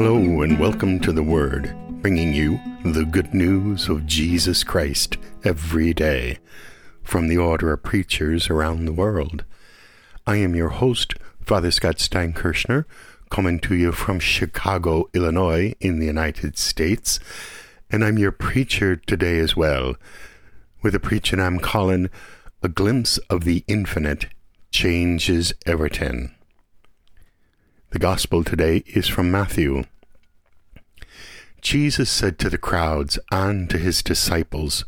Hello, and welcome to The Word, bringing you the good news of Jesus Christ every day from the Order of Preachers around the world. I am your host, Father Scott Steinkirchner, coming to you from Chicago, Illinois, in the United States, and I'm your preacher today as well, with a preaching I'm calling A Glimpse of the Infinite Changes Everything. The Gospel today is from Matthew. Jesus said to the crowds and to his disciples,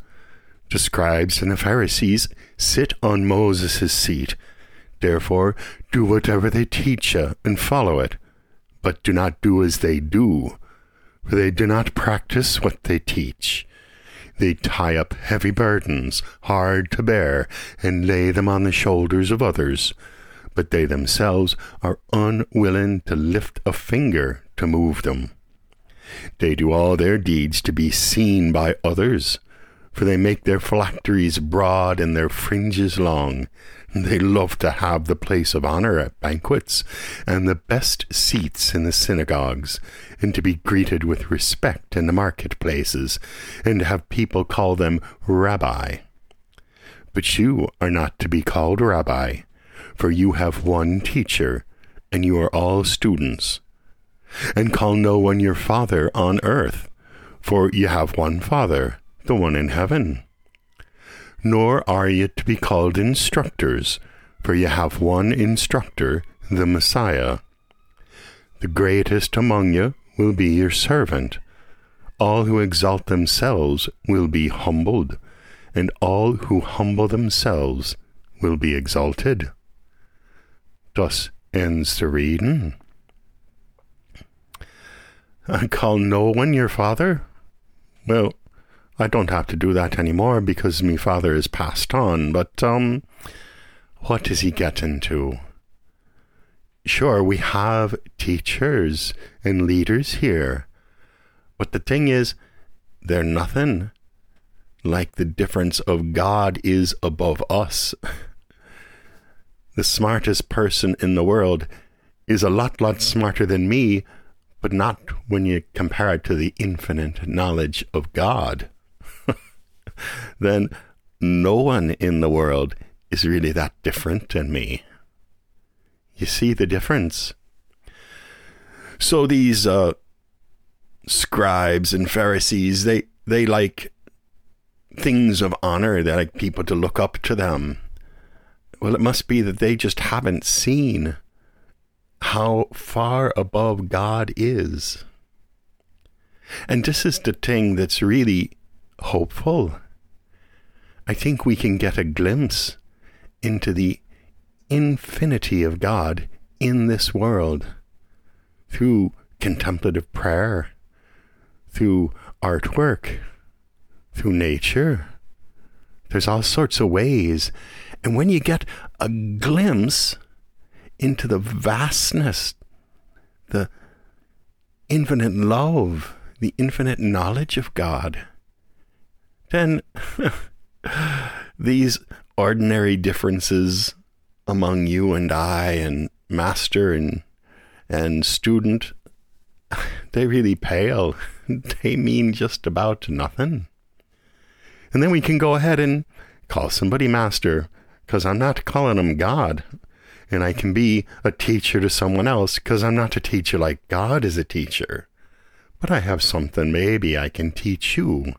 The scribes and the Pharisees sit on Moses' seat. Therefore, do whatever they teach you and follow it, but do not do as they do, for they do not practice what they teach. They tie up heavy burdens, hard to bear, and lay them on the shoulders of others but they themselves are unwilling to lift a finger to move them. They do all their deeds to be seen by others, for they make their phylacteries broad and their fringes long. They love to have the place of honor at banquets, and the best seats in the synagogues, and to be greeted with respect in the marketplaces, and to have people call them Rabbi. But you are not to be called Rabbi for you have one teacher, and you are all students. And call no one your father on earth, for you have one Father, the one in heaven. Nor are ye to be called instructors, for ye have one instructor, the Messiah. The greatest among you will be your servant. All who exalt themselves will be humbled, and all who humble themselves will be exalted. Thus ends the reading. I call no one your father? Well, I don't have to do that anymore because me father is passed on, but, um, what is he getting to? Sure, we have teachers and leaders here, but the thing is, they're nothing like the difference of God is above us. the smartest person in the world is a lot, lot smarter than me, but not when you compare it to the infinite knowledge of God. then no one in the world is really that different than me. You see the difference? So these uh, scribes and Pharisees, they, they like things of honor. They like people to look up to them. Well, it must be that they just haven't seen how far above God is. And this is the thing that's really hopeful. I think we can get a glimpse into the infinity of God in this world through contemplative prayer, through artwork, through nature. There's all sorts of ways and when you get a glimpse into the vastness, the infinite love, the infinite knowledge of God, then these ordinary differences among you and I and master and and student they really pale. They mean just about nothing. And then we can go ahead and call somebody master because I'm not calling him God. And I can be a teacher to someone else because I'm not a teacher like God is a teacher. But I have something maybe I can teach you.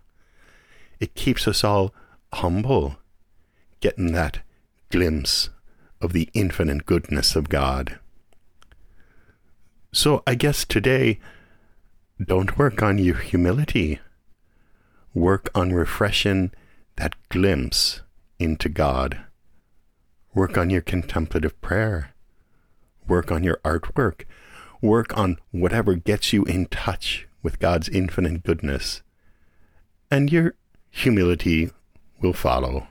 It keeps us all humble, getting that glimpse of the infinite goodness of God. So I guess today, don't work on your humility. Work on refreshing that glimpse into God. Work on your contemplative prayer. Work on your artwork. Work on whatever gets you in touch with God's infinite goodness. And your humility will follow.